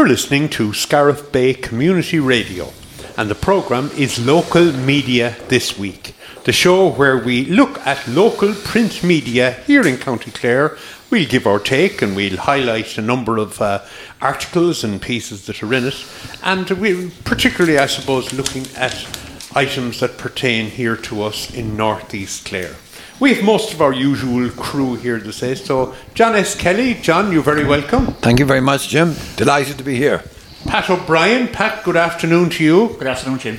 You're listening to Scariff Bay Community Radio, and the programme is Local Media This Week, the show where we look at local print media here in County Clare. We'll give our take and we'll highlight a number of uh, articles and pieces that are in it, and we're particularly, I suppose, looking at items that pertain here to us in North East Clare. We have most of our usual crew here to say. So, John S. Kelly, John, you're very welcome. Thank you very much, Jim. Delighted to be here. Pat O'Brien, Pat, good afternoon to you. Good afternoon, Jim.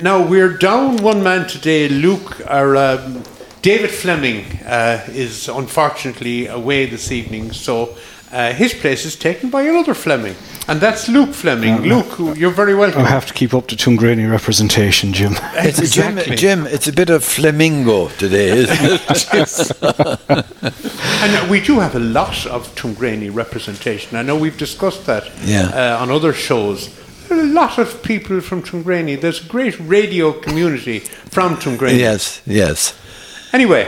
Now we're down one man today. Luke, or um, David Fleming, uh, is unfortunately away this evening, so uh, his place is taken by another Fleming, and that's Luke Fleming. Luke, you're very welcome. I have to keep up the Tuamgraney representation, Jim. It's a Jim, Jim, it's a bit of flamingo today, isn't it? And we do have a lot of Tuamgraney representation. I know we've discussed that Yeah. uh, on other shows. A lot of people from Tuamgraney. There's a great radio community from Tuamgraney. yes, yes. Anyway,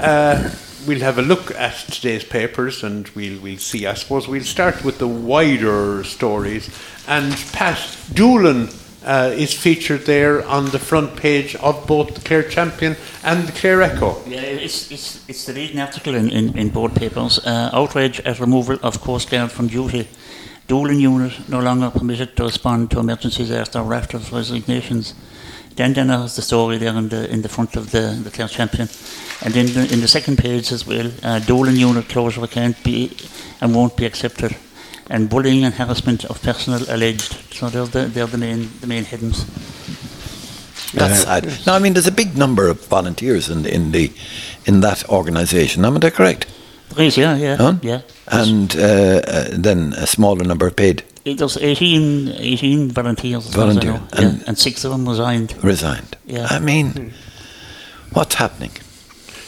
uh, we'll have a look at today's papers and we'll, we'll see. I suppose we'll start with the wider stories. And Pat Doolin uh, is featured there on the front page of both the Clare Champion and the Clare Echo. Yeah, it's, it's, it's the leading article in, in, in both papers. Uh, outrage at removal of Coast Guard from duty. Doolin unit no longer permitted to respond to emergencies after a raft of resignations. Then then has the story there in the in the front of the, the Clare Champion. And in the, in the second page as well, uh, Doolin unit closure can't be and won't be accepted. And bullying and harassment of personnel alleged. So they're the, they're the main the main headings. That's sad. No, I mean, there's a big number of volunteers in, in the in that organisation. Am I correct? There is, yeah, yeah, Huh? yeah. And uh, uh, then a smaller number paid, It was 18, 18 volunteers, as far as I Volunteer. know. Yeah, And- and six of them resigned. resigned. Yeah. I mean, what's happening?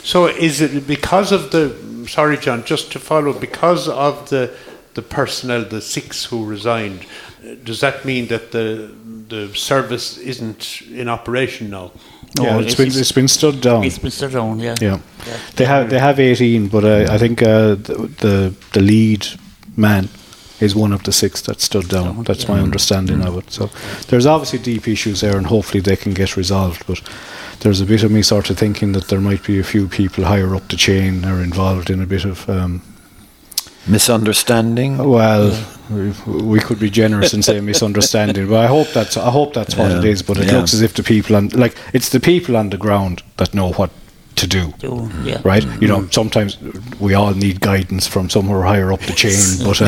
So is it because of the, sorry John, just to follow, because of the, the personnel, the six who resigned, uh, does that mean that the, the service isn't in operation now? No, yeah, it's been it's been stood down. it's been stood down, yeah. Yeah, Yeah. they have they have 18, but uh, I think uh, the, the the lead man is one of the six that stood down. Down, That's yeah. my understanding of it. So there's obviously deep issues there, and hopefully they can get resolved. But there's a bit of me sort of thinking that there might be a few people higher up the chain are involved in a bit of. Um, Misunderstanding? well, we, we could be generous and say misunderstanding, but I hope that's I hope that's what it Yeah. is. But it Yeah. looks as if the people on like it's the people on the ground that know what to do. Do, yeah. Right, you know, sometimes we all need guidance from somewhere higher up the chain, but uh,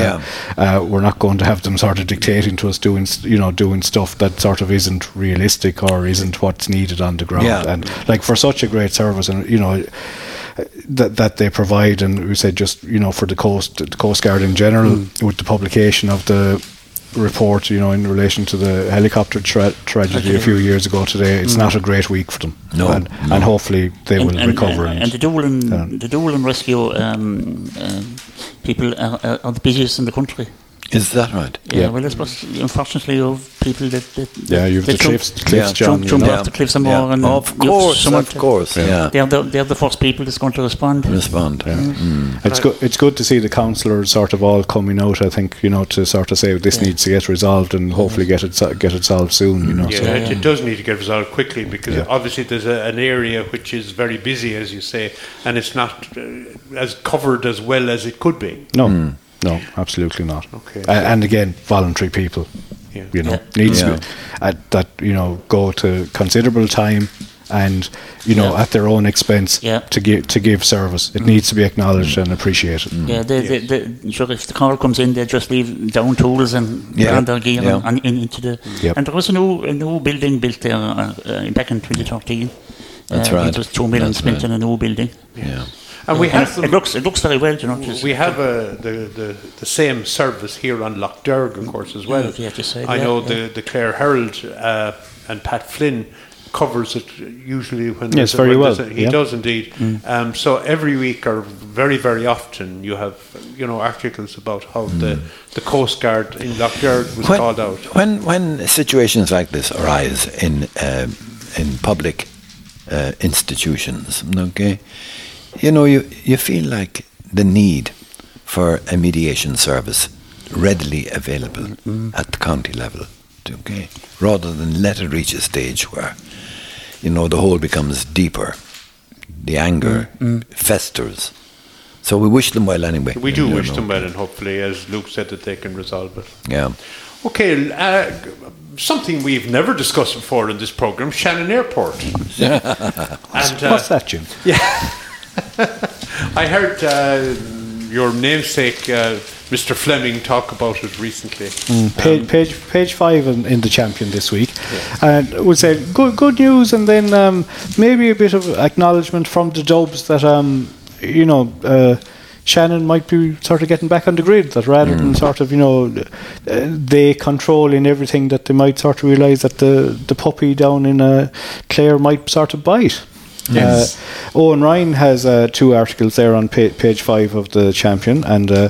Yeah. uh, we're not going to have them sort of dictating to us doing, you know, doing stuff that sort of isn't realistic or isn't what's needed on the ground. Yeah. And like for such a great service, and you know, that that they provide, and we said just you know for the coast, the Coast Guard in general, with the publication of the report, you know, in relation to the helicopter tra- tragedy a few years ago today, it's not a great week for them. No, and, no. and hopefully they will recover. And, and the dual and, the and rescue um, um, people are, are the busiest in the country. Is that right? Yeah, Yeah. well, I suppose, unfortunately, you have people that. that Yeah, you've the that jump- cliffs, cliffs, Yeah. John. jump, jump know. off the cliffs and Yeah. more. And of you have course, someone of course, yeah. They're the, they're the first people that's going to respond. Respond. Yeah. It's good. It's good to see the councillors sort of all coming out. I think you know to sort of say this Yeah. needs to get resolved and hopefully get it get it solved soon. You know. Yeah, So, it, it does need to get resolved quickly because Yeah. obviously there's a, an area which is very busy, as you say, and it's not uh, as covered as well as it could be. no, no, absolutely not. Okay. A- and again, voluntary people. Yeah. You know, Yeah. needs Yeah. to at that you know go to considerable time and you know Yeah. at their own expense Yeah. to give to give service. It needs to be acknowledged and appreciated. Yeah, they, they, they, sure, if the car comes in, they just leave down tools and Yeah. put their gear Yeah. and, and in, into the. Yep. And there was a new, a new building built there uh, uh, back in 2013. That's uh, right. It was two million That's spent right. in a new building. Yeah. And we have it, them, it looks, it looks very well, you know. just- we have uh, the, the the same service here on Lough Derg, of course, as well. Yeah, just said, I yeah, know yeah. the the Clare Herald uh, and Pat Flynn covers it usually when Yes, there's a- very when well, he yeah. does indeed. Um, so every week or very very often you have you know articles about how the the Coast Guard in Lough Derg was when, called out. When when situations like this arise in um, in public uh, institutions, okay, you know you you feel like the need for a mediation service readily available at the county level, okay, rather than let it reach a stage where, you know, the hole becomes deeper, the anger festers. So we wish them well anyway. We do wish know. them well, and hopefully, as Luke said, that they can resolve it. Yeah. Okay, uh, something we've never discussed before in this program: Shannon Airport. and uh, What's that, Jim? I heard uh, your namesake, uh, Mr. Fleming, talk about it recently. Page, page, page five in, in the champion this week, and would say good, good news, and then um, maybe a bit of acknowledgement from the Dubs that um, you know uh, Shannon might be sort of getting back on the grid. That rather than sort of you know uh, they controlling everything, that they might sort of realise that the the puppy down in uh, Clare might sort of bite. Yes. Uh, Owen Ryan has uh, two articles there on pa- page five of the Champion, and uh,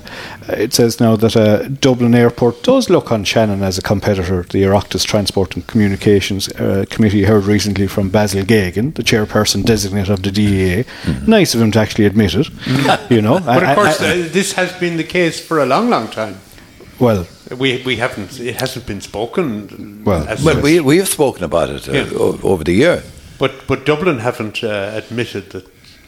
it says now that uh, Dublin Airport does look on Shannon as a competitor. The Oireachtas Transport and Communications uh, Committee heard recently from Basil Geoghegan, the chairperson designate of the DAA. Nice of him to actually admit it, you know. But of course, I- I- uh, this has been the case for a long, long time. well, We we haven't. It hasn't been spoken. Well- as Well, we, we have spoken about it uh, Yeah. o- over the year. But but Dublin haven't uh, admitted that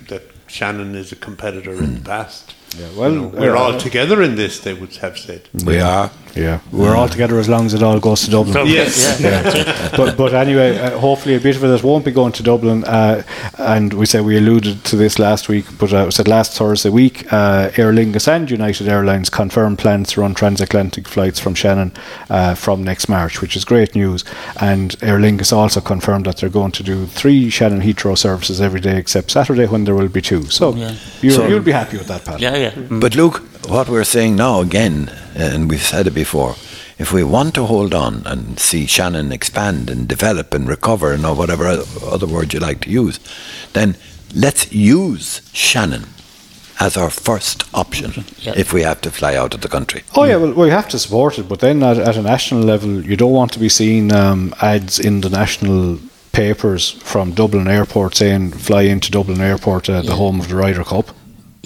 that Shannon is a competitor in the past. Yeah, well, You know, we're uh, all together in this. They would have said. We are. yeah, we're all together as long as it all goes to Dublin. Yes. Yeah, that's it. but but anyway, uh, hopefully a bit of it won't be going to Dublin. Uh, and we said we alluded to this last week, but uh, we said last Thursday week, uh, Aer Lingus and United Airlines confirmed plans to run transatlantic flights from Shannon uh, from next March, which is great news. And Aer Lingus also confirmed that they're going to do three Shannon Heathrow services every day except Saturday when there will be two. So, Yeah. you, So- you'll be happy with that, Pat. Yeah, yeah. But Luke, what we're saying now again, and we've said it before, if we want to hold on and see Shannon expand and develop and recover, and whatever other word you like to use, then let's use Shannon as our first option Yeah. if we have to fly out of the country. Oh yeah, well we have to support it, but then at, at a national level, you don't want to be seeing um, ads in the national papers from Dublin Airport saying "Fly into Dublin Airport, uh, the Yeah. home of the Ryder Cup."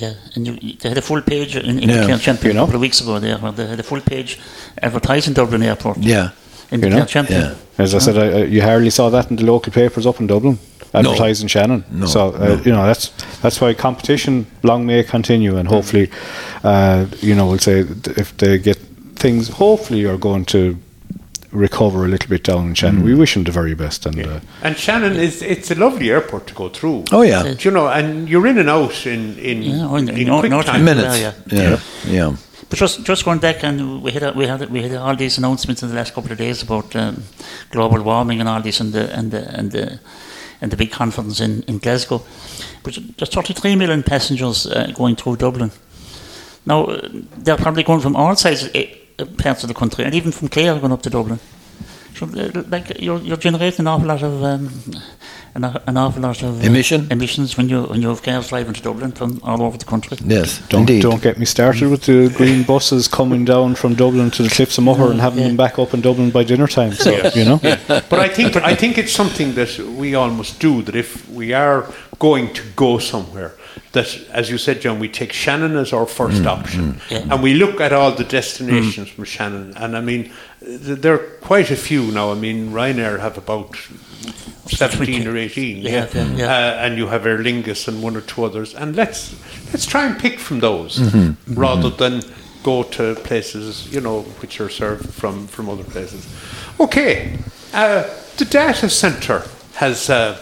Yeah, and you, they had a full page in, in Yeah, the Champion you know. a couple of weeks ago there, where they had a full page advertising Dublin Airport. Yeah. in You the know? Champion. Yeah. As I said, I, I, you hardly saw that in the local papers up in Dublin advertising Shannon. No, so uh, no. you know that's that's why competition long may continue, and hopefully, uh, you know, we'll say if they get things, hopefully, are going to recover a little bit down in Shannon. We wish them the very best, and. Uh, And Shannon is it's a lovely airport to go through. Oh, yeah. Do you know, and you're in and out in in, Yeah, in- in, in no- quick no time. time. Minutes. Yeah, Yeah. Yeah. But just just going back, and we had a, we had we had all these announcements in the last couple of days about um, global warming and all this, and the and the and the and the big conference in, in Glasgow. But there's 33 million passengers uh, going through Dublin. Now uh, they're probably going from all sides parts of the country, and even from Clare going up to Dublin. So, uh, like you're, you're generating an awful lot of um, an, an awful lot of uh, Emission? emissions when you when you have cars driving to Dublin from all over the country. Yes. Don't, indeed. don't get me started with the green buses coming down from Dublin to the Cliffs of Moher and having Yeah. them back up in Dublin by dinner time. So, Yes. you know. But I think but I think it's something that we all must do. That if we are going to go somewhere, that as you said, John, we take Shannon as our first option, Yeah. and we look at all the destinations from Shannon. And I mean, th- there are quite a few now. I mean, Ryanair have about seventeen or eighteen, Yeah, yeah, yeah. Uh, and you have Aer Lingus and one or two others. And let's let's try and pick from those Mm-hmm. rather than go to places you know which are served from from other places. Okay, uh, the data center has uh,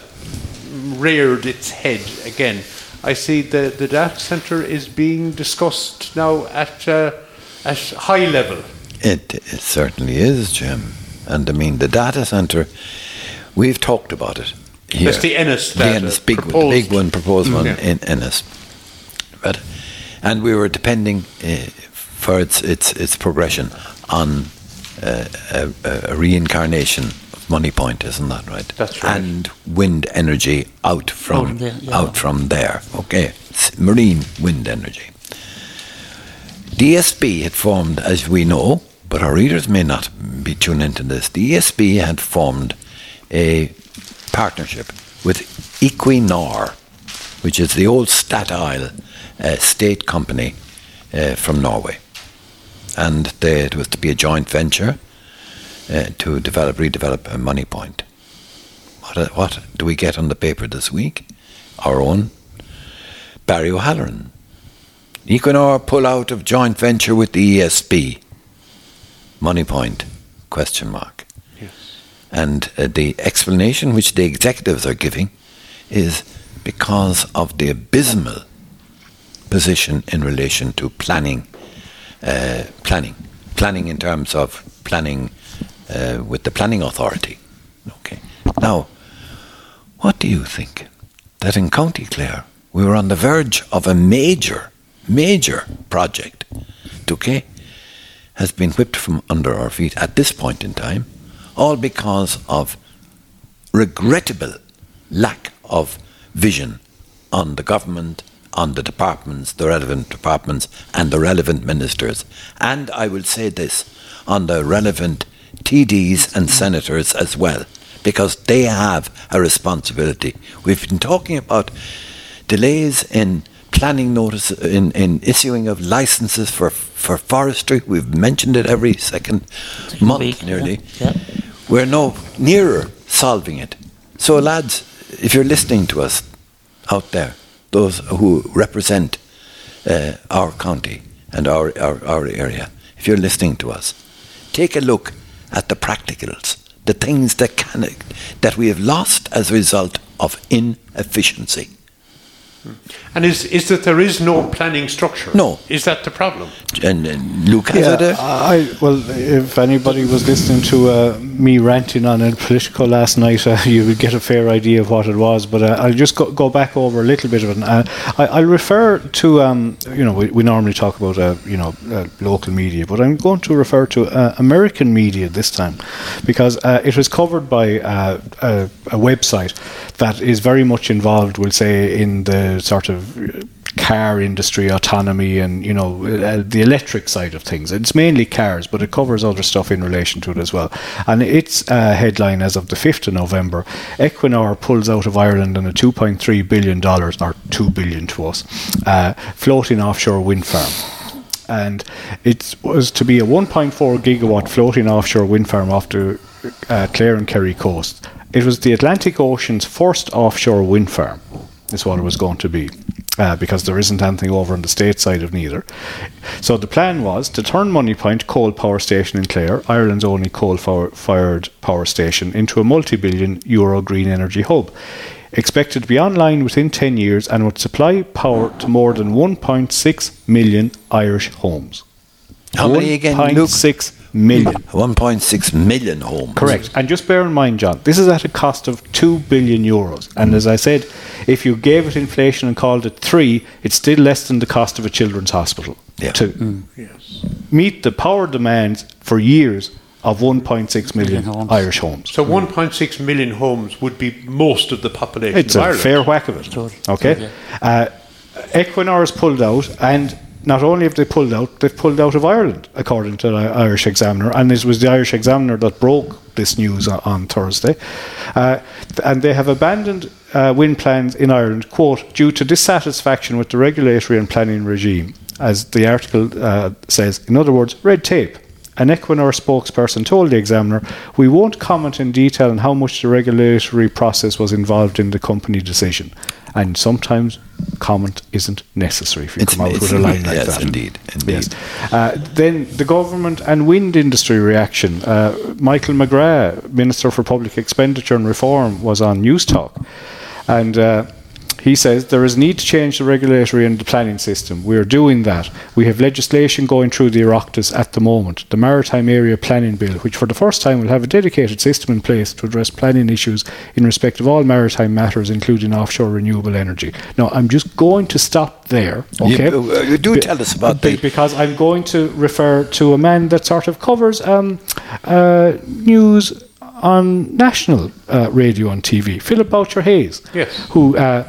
reared its head again. I see the the data center is being discussed now at uh, at high level. It, it certainly is, Jim. And I mean, the data center, we've talked about it. Here. That's the Ennis The data Ennis, big proposed. big one, proposed one Yeah. in Ennis. But, and we were depending uh, for its, its, its progression on uh, a, a reincarnation Moneypoint, isn't that right? That's right. And wind energy out from, Out there, yeah. out from there. Okay, S- marine wind energy. ESB had formed, as we know, but our readers may not be tuned into this. The ESB had formed a partnership with Equinor, which is the old Statoil uh, state company uh, from Norway. and they, it was to be a joint venture uh, to develop, redevelop a Moneypoint. What, uh, what do we get on the paper this week? Our own Barry O'Halloran. Equinor pull out of joint venture with the ESB. Moneypoint? Question mark. Yes. And uh, the explanation which the executives are giving is because of the abysmal position in relation to planning, uh, planning, planning in terms of planning uh, with the planning authority. Okay. Now, what do you think? That in County Clare we were on the verge of a major, major project. Okay, has been whipped from under our feet at this point in time, all because of regrettable lack of vision on the government, on the departments, the relevant departments, and the relevant ministers. And I will say this on the relevant TDs and senators as well, because they have a responsibility. We've been talking about delays in planning notice in, in issuing of licenses for for forestry. We've mentioned it every second month week, nearly. yeah, yeah. We're no nearer solving it. So lads, if you're listening to us out there, those who represent uh, our county and our, our, our area, if you're listening to us, take a look at the practicals, the things that can that we have lost as a result of inefficiency. Hmm. And is, is that there is no planning structure? No. Is that the problem? And, and Luke has Yeah, it. uh, I well, if anybody was listening to uh, me ranting on a political last night, uh, you would get a fair idea of what it was. But uh, I'll just go, go back over a little bit of it. Uh, I, I'll refer to um, you know we, we normally talk about uh, you know uh, local media, but I'm going to refer to uh, American media this time because uh, it was covered by uh, a, a website that is very much involved, we'll say, in the sort of car industry autonomy and you know uh, the electric side of things. It's mainly cars but it covers other stuff in relation to it as well. And its uh, headline as of the 5th of November. Equinor pulls out of Ireland on a 2.3 billion dollars or 2 billion to us uh, floating offshore wind farm. And it was to be a 1.4 gigawatt floating offshore wind farm off the uh, Clare and Kerry coast. It was the Atlantic Ocean's first offshore wind farm, is what it was going to be, uh, because there isn't anything over on the state side of neither. So the plan was to turn Moneypoint coal power station in Clare, Ireland's only coal-fired power station, into a multi-billion euro green energy hub. Expected to be online within 10 years and would supply power to more than 1.6 million Irish homes. How many again, Luke? 1.6 million. 1.6 million homes. Correct. And just bear in mind, John, this is at a cost of 2 billion euros. And as I said, if you gave it inflation and called it 3, it's still less than the cost of a children's hospital. Yeah. To Yes. meet the power demands for years of 1.6 million Million homes. Irish homes. So 1.6 million homes would be most of the population It's of a Ireland. fair whack of it. Sure. Okay. Sure, Uh, Equinor has pulled out, and not only have they pulled out, they've pulled out of Ireland, according to the Irish Examiner. And it was the Irish Examiner that broke this news on, on Thursday. Uh, and they have abandoned uh, wind plans in Ireland, quote, due to dissatisfaction with the regulatory and planning regime, as the article uh, says. In other words, red tape. An Equinor spokesperson told the Examiner, We won't comment in detail on how much the regulatory process was involved in the company decision. And sometimes comment isn't necessary if you It's- come out with a line like yes, that. indeed, indeed. Yes. Uh, then the government and wind industry reaction. Uh, Michael McGrath, Minister for Public Expenditure and Reform, was on Newstalk. And uh, he says there is a need to change the regulatory and the planning system. We are doing that. We have legislation going through the Oireachtas at the moment, the Maritime Area Planning Bill, which for the first time will have a dedicated system in place to address planning issues in respect of all maritime matters, including offshore renewable energy. Now, I'm just going to stop there. You- Okay. uh, you do tell us about Be- the- because I'm going to refer to a man that sort of covers um, uh, news on national uh, radio and TV, Philip Boucher Hayes, Yes. who uh,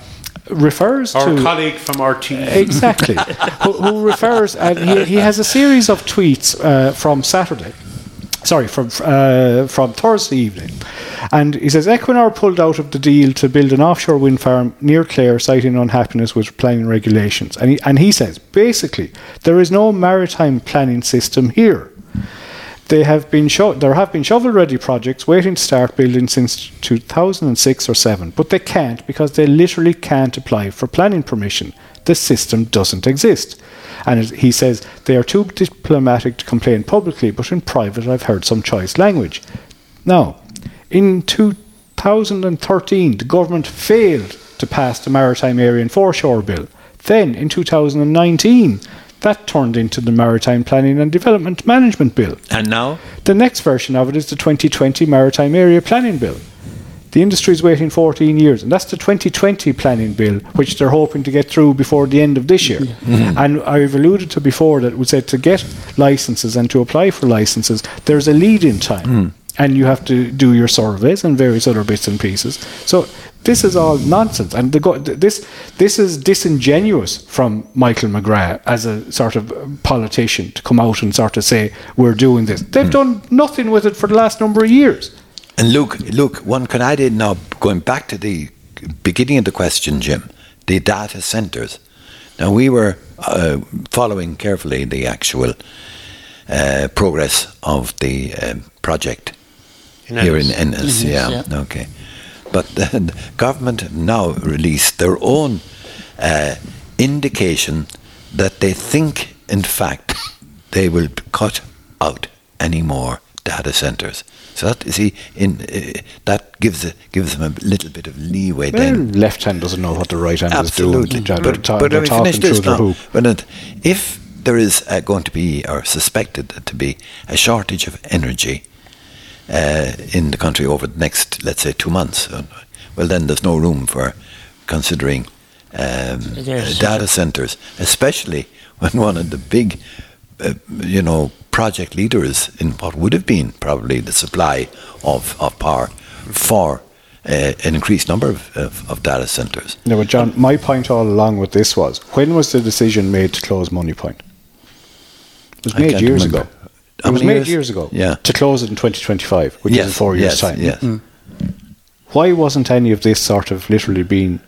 refers to Our to colleague from RTÉ. Exactly who refers and he he has a series of tweets uh from Saturday sorry, from uh, from Thursday evening. And he says Equinor pulled out of the deal to build an offshore wind farm near Clare, citing unhappiness with planning regulations. And he, and he says basically there is no maritime planning system here. They have been sho- there have been shovel-ready projects waiting to start building since 2006 or 7, but they can't because they literally can't apply for planning permission. The system doesn't exist. And he says they are too diplomatic to complain publicly, but in private I've heard some choice language. Now, in 2013, the government failed to pass the Maritime Area and Foreshore Bill. Then, in 2019, that turned into the Maritime Planning and Development Management Bill. And now? The next version of it is the 2020 Maritime Area Planning Bill. The industry is waiting 14 years, and that's the 2020 planning bill, which they're hoping to get through before the end of this year. Mm-hmm. And I've alluded to before that we said to get licenses and to apply for licenses, there's a lead in time. Mm. And you have to do your surveys and various other bits and pieces. So this is all nonsense, and the go- this this is disingenuous from Michael McGrath as a sort of politician to come out and sort of say we're doing this. They've done nothing with it for the last number of years. And look, look, one can add in now, going back to the beginning of the question, Jim, the data centres. Now, we were uh, following carefully the actual uh, progress of the um, project In here in Ennis. Ennis. Mhm, Yeah, yeah. okay. But the government now released their own uh, indication that they think, in fact, they will cut out any more data centres. So that you see, in uh, that gives a, gives them a little bit of leeway. Well, then left hand doesn't know what the right hand absolutely. is doing. But, They're, but they're let me talking finish this their now. But it- if there is uh, going to be, or suspected to be, a shortage of energy uh, in the country over the next, let's say, two months, uh, well, then there's no room for considering um, data centres, especially when one of the big, uh, you know, project leaders in what would have been probably the supply of, of power for uh, an increased number of, of, of data centres. No, but John, my point all along with this was when was the decision made to close Moneypoint? It was I made years remember. ago. How it was many made years? years ago. Yeah. To close it in 2025, which is in four years' yes, time. Yes. Why wasn't any of this sort of literally being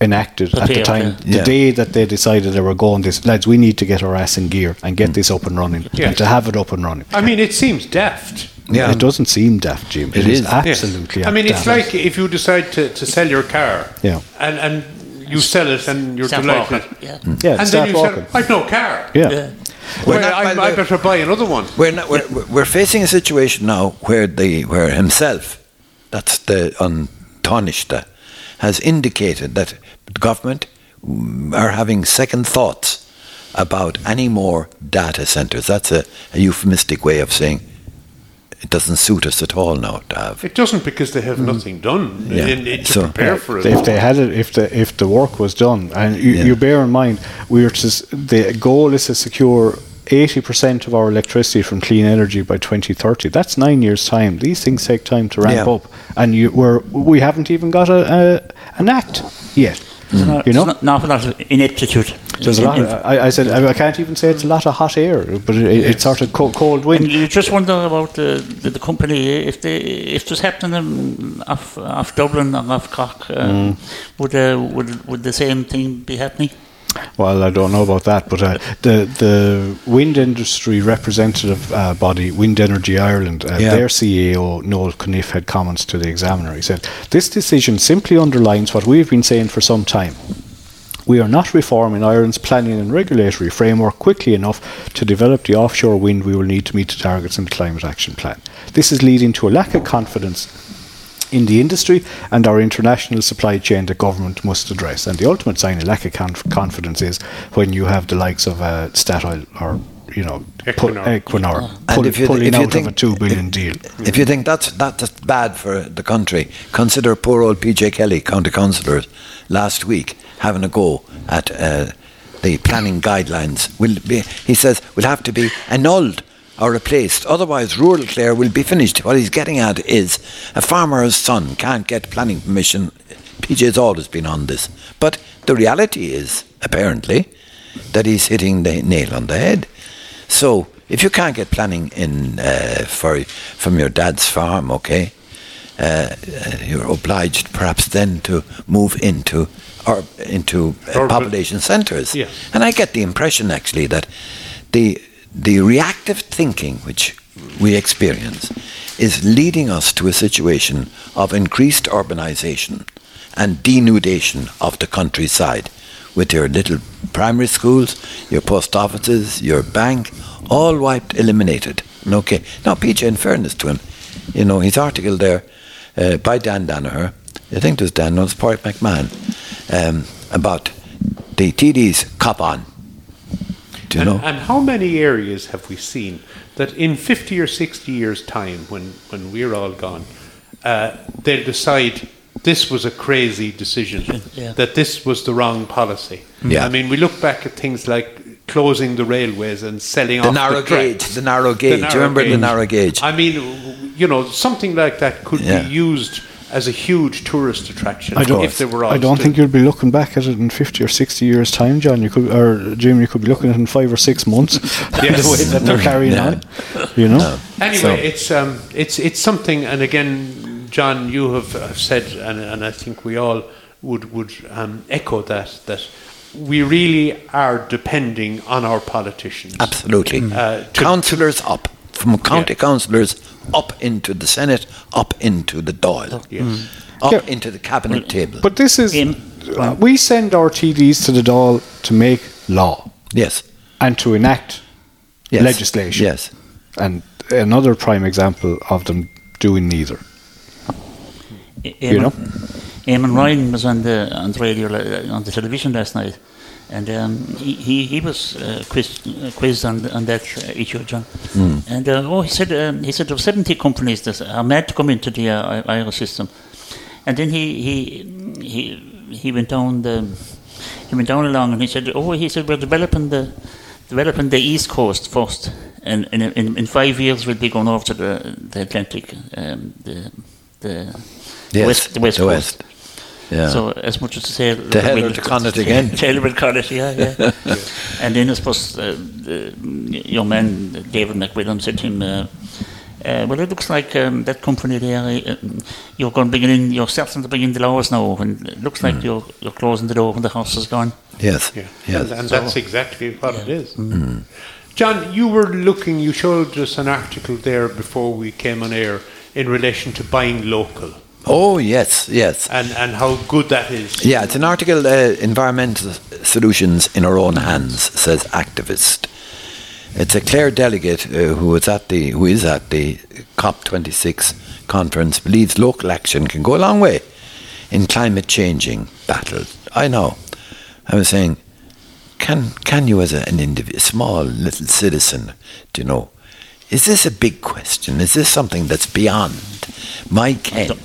enacted at the time, yeah. the Yeah. day that they decided they were going this, lads, we need to get our ass in gear and Mm. get this up and running Yeah. and to have it up and running. I mean, it seems daft. Yeah. It doesn't seem daft, Jim. It it is, is. Yes. absolutely I mean, it's daft. like if you decide to, to sell your car Yeah. and, and you sell it and you're Start delighted. walking, Yeah. yeah, And then you walking. say, I've no car. yeah. We're Well, not- I, I better buy another one. We're, not, we're, we're facing a situation now where the where himself, that's the Tánaiste, uh, has indicated that the government mm, are having second thoughts about any more data centres. That's a, a euphemistic way of saying it doesn't suit us at all now to have. It doesn't because they have mm. nothing done Yeah. in, in, to So- prepare for it. If they had it, if the if the work was done, and you, Yeah. you bear in mind, we are to the goal is to secure eighty percent of our electricity from clean energy by twenty thirty. That's nine years' time. These things take time to ramp Yeah. up, and you we're, we haven't even got a, a an act yet. Mm. There's an- You know, there's an awful lot of ineptitude. There's a lot. Of, I, I said I, I can't even say it's a lot of hot air, but it, it's sort of co- cold And wind. you just wonder about the, the, the company if they if this happened off off Dublin or off Cork, uh, Mm. would uh, would would the same thing be happening? Well, I don't know about that, but uh, the the wind industry representative uh, body, Wind Energy Ireland, uh, Yeah. their CEO Noel Cunniffe had comments to the Examiner. He said, "This decision simply underlines what we've been saying for some time." We are not reforming Ireland's planning and regulatory framework quickly enough to develop the offshore wind we will need to meet the targets in the Climate Action Plan. This is leading to a lack of confidence in the industry and our international supply chain that government must address. And the ultimate sign of lack of conf- confidence is when you have the likes of uh, Statoil or you know pu- Equinor. Equinor And pull- if you- pulling if you out think- of a two billion if- deal. If you think that's that's bad for the country, consider poor old PJ Kelly, county councillor, last week having a go at uh, the planning guidelines. Will be, he says will have to be annulled or replaced. Otherwise, rural Clare will be finished. What he's getting at is a farmer's son can't get planning permission. PJ's always been on this, but the reality is apparently that he's hitting the nail on the head. So if you can't get planning in uh, for from your dad's farm, okay, uh, uh, you're obliged perhaps then to move into or into uh, Urban- population centres. Yes. And I get the impression actually that the the reactive thinking which we experience is leading us to a situation of increased urbanization and denudation of the countryside with your little primary schools, your post offices, your bank, all wiped, eliminated. Okay. Now, PJ, in fairness to him, you know, his article there uh, by Dan Danaher, I think it was Dan, no, it's Páraic McMahon, um, about the TD's cop on. Do you and, know? and how many areas have we seen that in 50 or 60 years' time, when, when we're all gone, uh, they'll decide this was a crazy decision, Yeah. that this was the wrong policy? Yeah. I mean, we look back at things like closing the railways and selling The off narrow the tracks. gauge, the narrow gauge. Do you remember the narrow gauge? I mean, you know, something like that could Yeah. be used as a huge tourist attraction I don't, if they were I don't think you'll be looking back at it in 50 or 60 years' time, John. You could, or Jim, you could be looking at it in five or six months. the way that they're carrying Yeah. on, you know. Anyway, So- it's um, it's it's something, and again, John, you have, have said, and, and I think we all would would um, echo that that we really are depending on our politicians. Absolutely. Uh, councillors up. From county Yeah. councillors up into the Senate, up into the Dáil, Yes. up Yeah. into the cabinet table. But this is, Im- uh, we send our TDs to the Dáil to make law yes. and to enact yes. legislation. Yes. And another prime example of them doing neither. Eamon, You know? Eamon Ryan was on the on the radio on the television last night, and um, he, he he was uh, quizzed, uh, quizzed on on that uh, issue, John. And uh, oh, he said um, he said there were seventy companies that are meant to come into the uh, I- system, and then he he he he went down the he went down along and he said oh he said we're developing the developing the east coast first, and in in, in five years we'll be going over to the the Atlantic, um, the the Yes. west the west the coast. West. Yeah. So as much as to say, To hell or to Connacht. To hell or Connacht, yeah, yeah. And then I suppose uh, the young man David McWilliam said to him, uh, uh, "Well, it looks like um, that company there. Uh, you're going to bring in. You're starting to bring in the laws now, and it looks like you're you're closing the door when the house is gone." yes. Yeah, Yes. and, and that's exactly what it is. John, you were looking. You showed us an article there before we came on air in relation to buying local Oh, yes, yes. and and how good that is. Yeah, it's an article, uh, Environmental Solutions in Our Own Hands, says activist. It's a Clare delegate uh, who was at the who is at the COP26 conference believes local action can go a long way in climate changing battle. I know. I was saying, can can you as a, an individual, small little citizen, do you know, is this a big question? Is this something that's beyond my ken?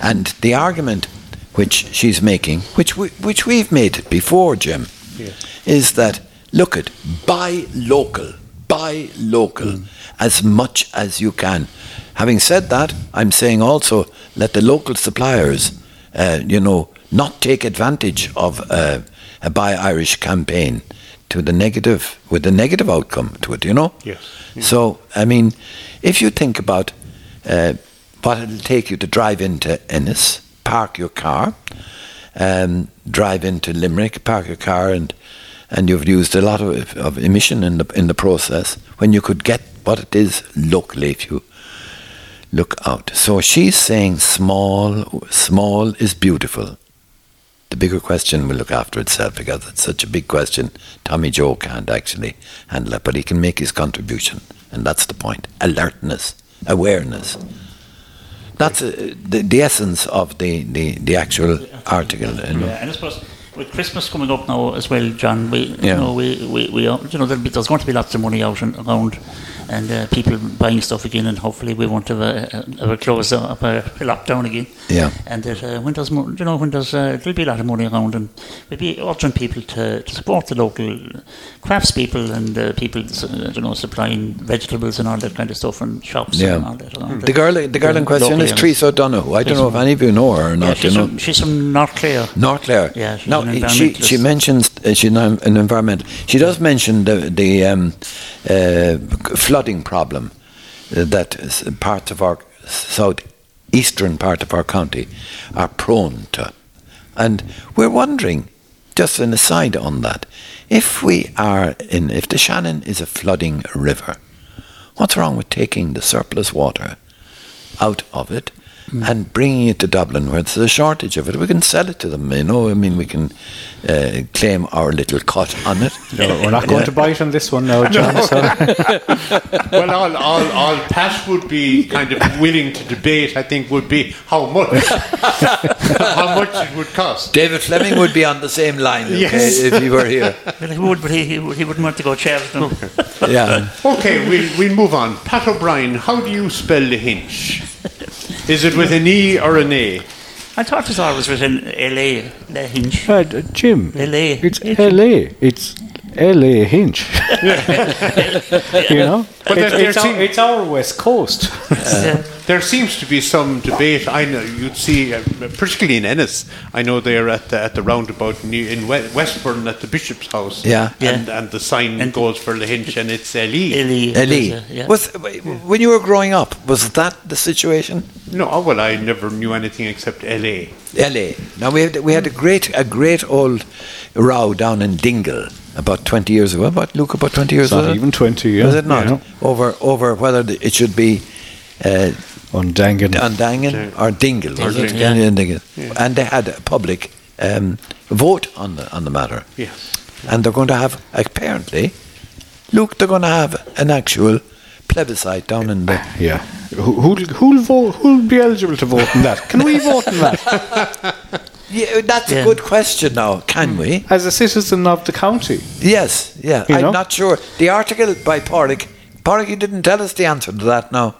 And the argument which she's making, which we, which we've made before, Jim, Yes. is that look at buy local, buy local as much as you can. Having said that, I'm saying also let the local suppliers, uh, you know, not take advantage of uh, a Buy Irish campaign to the negative, with a negative outcome to it. You know. Yes. So I mean, if you think about uh, what it'll take you to drive into Ennis, park your car, um, drive into Limerick, park your car, and and you've used a lot of, of emission in the in the process when you could get what it is locally if you look out. So she's saying small, small is beautiful. The bigger question will look after itself because it's such a big question. Tommy Joe can't actually handle it, but he can make his contribution, and that's the point. Alertness, awareness. That's uh, the, the essence of the, the, the actual article. you know. Yeah, and I suppose with Christmas coming up now as well, John, we Yeah. you know we, we, we are, you know there'll be, there's going to be lots of money out and around, and uh, people buying stuff again, and hopefully we won't have a, a, a close up a lockdown again. Yeah. And that uh, when there's mo- you know when there's uh, there'll be a lot of money around, and we'll be urging people to, to support the local craftspeople and uh, people uh, you know supplying vegetables and all that kind of stuff and shops Yeah. and all that. around The girl, the girl in question is. Teresa O'Donoghue. I don't know if any of you know her or Yeah, not. you she's, know. from, she's from North Clare. North Clare. Yeah, an she she mentions uh, she's an, an environmental. She does mention the the um, uh, flooding problem uh, that parts of our south eastern part of our county are prone to, and we're wondering, just an aside on that, if we are in if the Shannon is a flooding river, what's wrong with taking the surplus water out of it and bringing it to Dublin where there's a shortage of it. We can sell it to them, you know. I mean, we can uh, claim our little cut on it. No, we're not going to bite on this one now, John. so- Well, all, all, all Pat would be kind of willing to debate, I think, would be how much, how much it would cost. David Fleming would be on the same line okay, Yes. if he were here. Well, he would, but he, he, would- he wouldn't want to go Charlton. Yeah. Okay, we'll, we'll move on. Pat O'Brien, how do you spell the hinch? Is it with an E or an A? I thought it was always an LA, Le Hinch. Uh, Jim, LA. it's LA. It's LA Hinch. you know? But It- there- there it's, our, it's our West Coast. Yeah. There seems to be some debate. I know you'd see, uh, particularly in Ennis. I know they're at the, at the roundabout near, in We- Westbourne at the Bishop's House. Yeah. and and the sign And- goes for the hinch, and it's LE. LE. Ellie, uh, yeah. was when you were growing up, was that the situation? No, well, I never knew anything except LA. LA. Now we had we had a great a great old row down in Dingle about twenty years ago. About Luke, about twenty years ago. even 20, yeah. Was it not? Yeah. Over over whether the- it should be uh, An Daingean. Undangen or Dingle, was it? Dingle, yeah. Yeah, Dingle. And they had a public um, vote on the on the matter. Yes. And they're going to have apparently, Luke, they're going to have an actual plebiscite down in the. Yeah. Who, who'll, who'll, vote, who'll be eligible to vote in that? Can we vote in that? Yeah, that's a good question. Now, can we? As a citizen of the county. Yes, yeah. You I'm know? not sure. The article by Páraic, Páraic, he didn't tell us the answer to that now.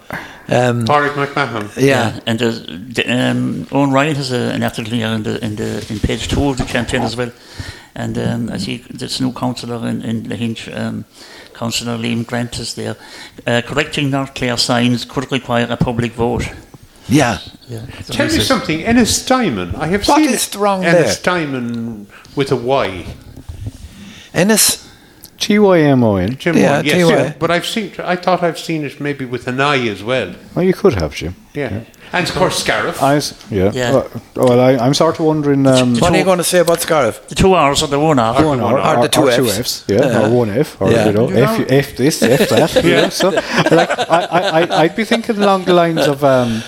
Um, Páraic McMahon. yeah. and the, um, Owen Ryan has a, an article here in the in the in page two of the Champion as well, and um, I see this new councillor in in Lahinch, um, Councillor Liam Grant is there. Uh, correcting North Clare signs could require a public vote. Yeah. Yeah. Tell me something. Ennistymon. I have What seen is wrong Ennis there? Diamond with a Y. Ennis, T-Y-M-O-N. Jim Yeah, Y, yes, T-Y. yeah. But I've seen. I thought I've seen it maybe with an I as well. Well, you could have, Jim. Yeah. And of course Scariff. Eyes, yeah. Yeah. Well, well, I, I'm sort of wondering. Um, what are you going to say about Scariff? The two R's or the one R. one or, or the two or Fs. yeah, Yeah. or one F, or Yeah. you know, You know. F, F this, F that. yeah. So, like, I, I, I- I'd be thinking along the lines of um,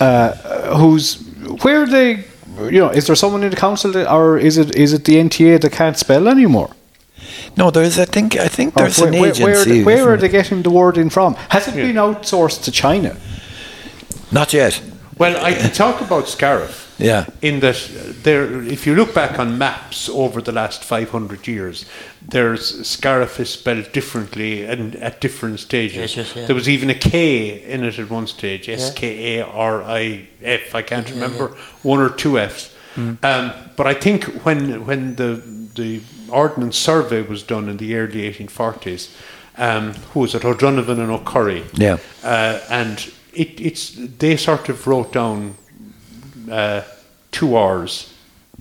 uh, who's where are they? You know, is there someone in the council, that, or is it is it the NTA that can't spell anymore? No, there is. I think. I think there's where, an agency. where, are they, are they getting the word in from? Has it been outsourced to China? Not yet. Well, I can talk about Scariff. Yeah. In that, there, if you look back on maps over the last 500 years, there's Scariff is spelled differently and at different stages. Yes, yes, yeah. There was even a K in it at one stage, S K A R I F. I can't remember one or two Fs. Hmm. Um, but I think when when the the ordnance survey was done in the early 1840s, um, who was it? O'Donovan and O'Curry. Yeah. Uh, and it, it's they sort of wrote down uh, two R's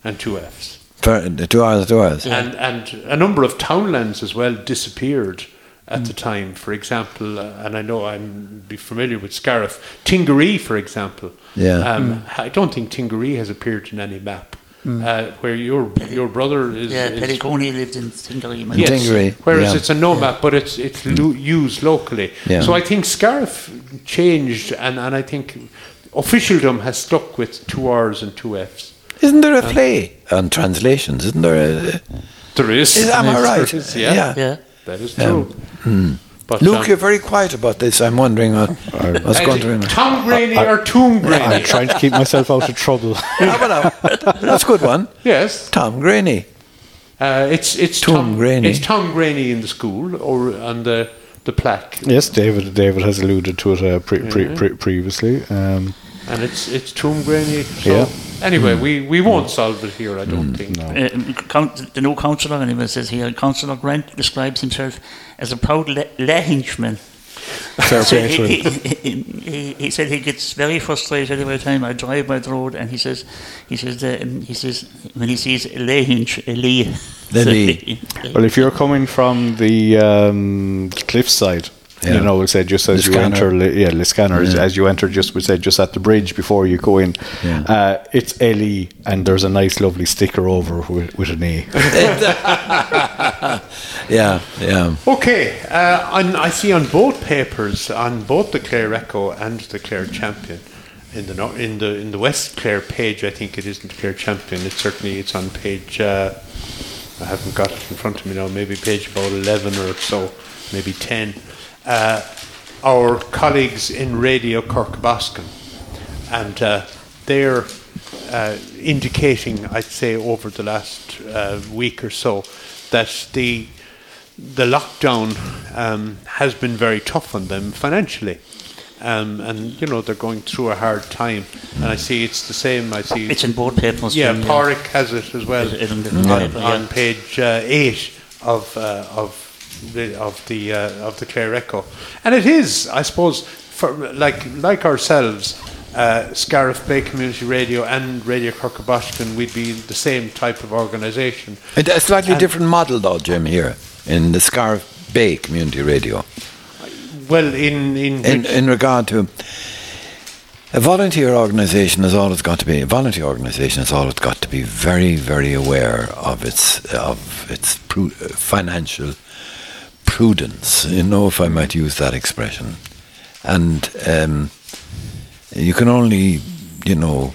and two F's. For the two hours, two hours. And, and a number of townlands as well disappeared at the time. For example, uh, and I know I'm be familiar with Scariff, Tingaree, for example. Yeah. Um, I don't think Tingaree has appeared in any map. Mm. Uh, where your your brother is, Yeah, is Pelliconi lived in Tingaree. Yes. Tingaree, Whereas yeah. it's a no map, but it's it's lo- mm. used locally. Yeah. So I think Scariff changed, and, and I think officialdom has stuck with two R's and two F's. Isn't there a uh, play on translations? Isn't there? A, There is. is, am I right? There is, yeah. yeah. Yeah. That is um, true. Hmm. But, Luke, um, you're very quiet about this. I'm wondering what, what's is going it to Tom Graney or Toom I'm trying to keep myself out of trouble. That's a good one. yes. Tom Graney. Uh, it's it's Tom Tom Graney. It's Tom Graney in the school or on the the plaque, Yes, David. David has alluded to it uh, pre- pre- pre- previously. Um, and it's it's tomb granite. So Yeah. anyway, we, we won't solve it here. I don't think. no. Uh, the new councillor, anyway, says here, Councillor Grant describes himself as a proud Le- Lehinchman. fair So he, he, he, he, he said he gets very frustrated every time I drive by the road, and he says, he says, uh, um, he says when he sees Lehinch, Lee. The Lee. Well, if you're coming from the um, cliffside, Yeah. you know, we said just as you enter, li- yeah, Liscannor, as- Yeah. as you enter, just we said just at the bridge before you go in, Yeah. uh, it's LE, and there's a nice, lovely sticker over with, with an A. Yeah, yeah. Okay, uh, I see on both papers, on both the Clare Echo and the Clare Champion, in the in the in the West Clare page, I think it isn't Clare Champion. It's certainly it's on page. Uh, I haven't got it in front of me now. Maybe page about eleven or so, maybe ten. Uh, our colleagues in Radio Corca Baiscinn, and uh, they're uh, indicating, I'd say, over the last uh, week or so, that the the lockdown um, has been very tough on them financially. Um, and you know they're going through a hard time, and I see it's the same. I see It's in both papers. yeah, Páraic has it as well it in on, paper, yeah. on page uh, eight of uh, of the of the uh, of the Clare Echo, and it is, I suppose, for like like ourselves, uh, Scariff Bay Community Radio and Radio Corca Baiscinn, we'd be the same type of organisation. A slightly And- different model, though, Jim, here in the Scariff Bay Community Radio. Well, in in, In, in regard to a volunteer organisation has always got to be a volunteer organisation has always got to be very, very aware of its of its pru- financial prudence. You know, if I might use that expression, and um, you can only, you know,